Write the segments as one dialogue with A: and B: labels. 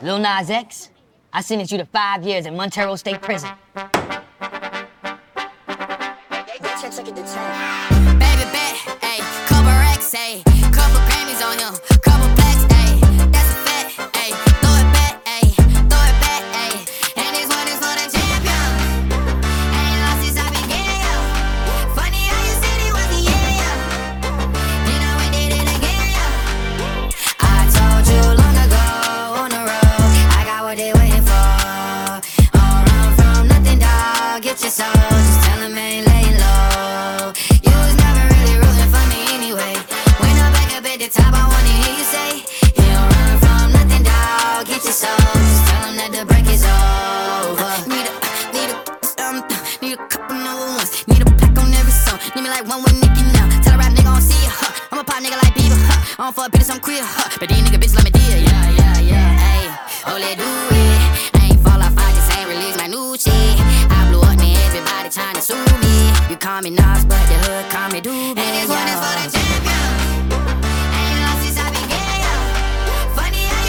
A: Lil Nas X, I sentence you to five years in Montero State Prison.
B: Get your soul, just tell 'em ain't laying low. You was never really rooting for me anyway. When I'm back up at the top, I wanna hear you say, You don't run from nothing, dog. Get your soul, just tell 'em that the break is over. Need a, need a, um, need a couple number ones. Need a pack on every song. Need me like one with Nicki now. Tell a rap nigga I don't see ya, huh. I'm a pop nigga like Bieber, huh. I don't fuck bitches, I'm queer, huh. But these nigga bitches let me yeah, yeah, call me Nas, but the hood call me Doobie. And this one is for the champion. Ain't lost since I began, yo. Funny how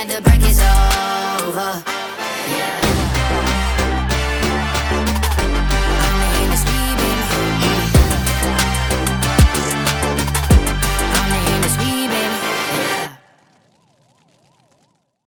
B: at the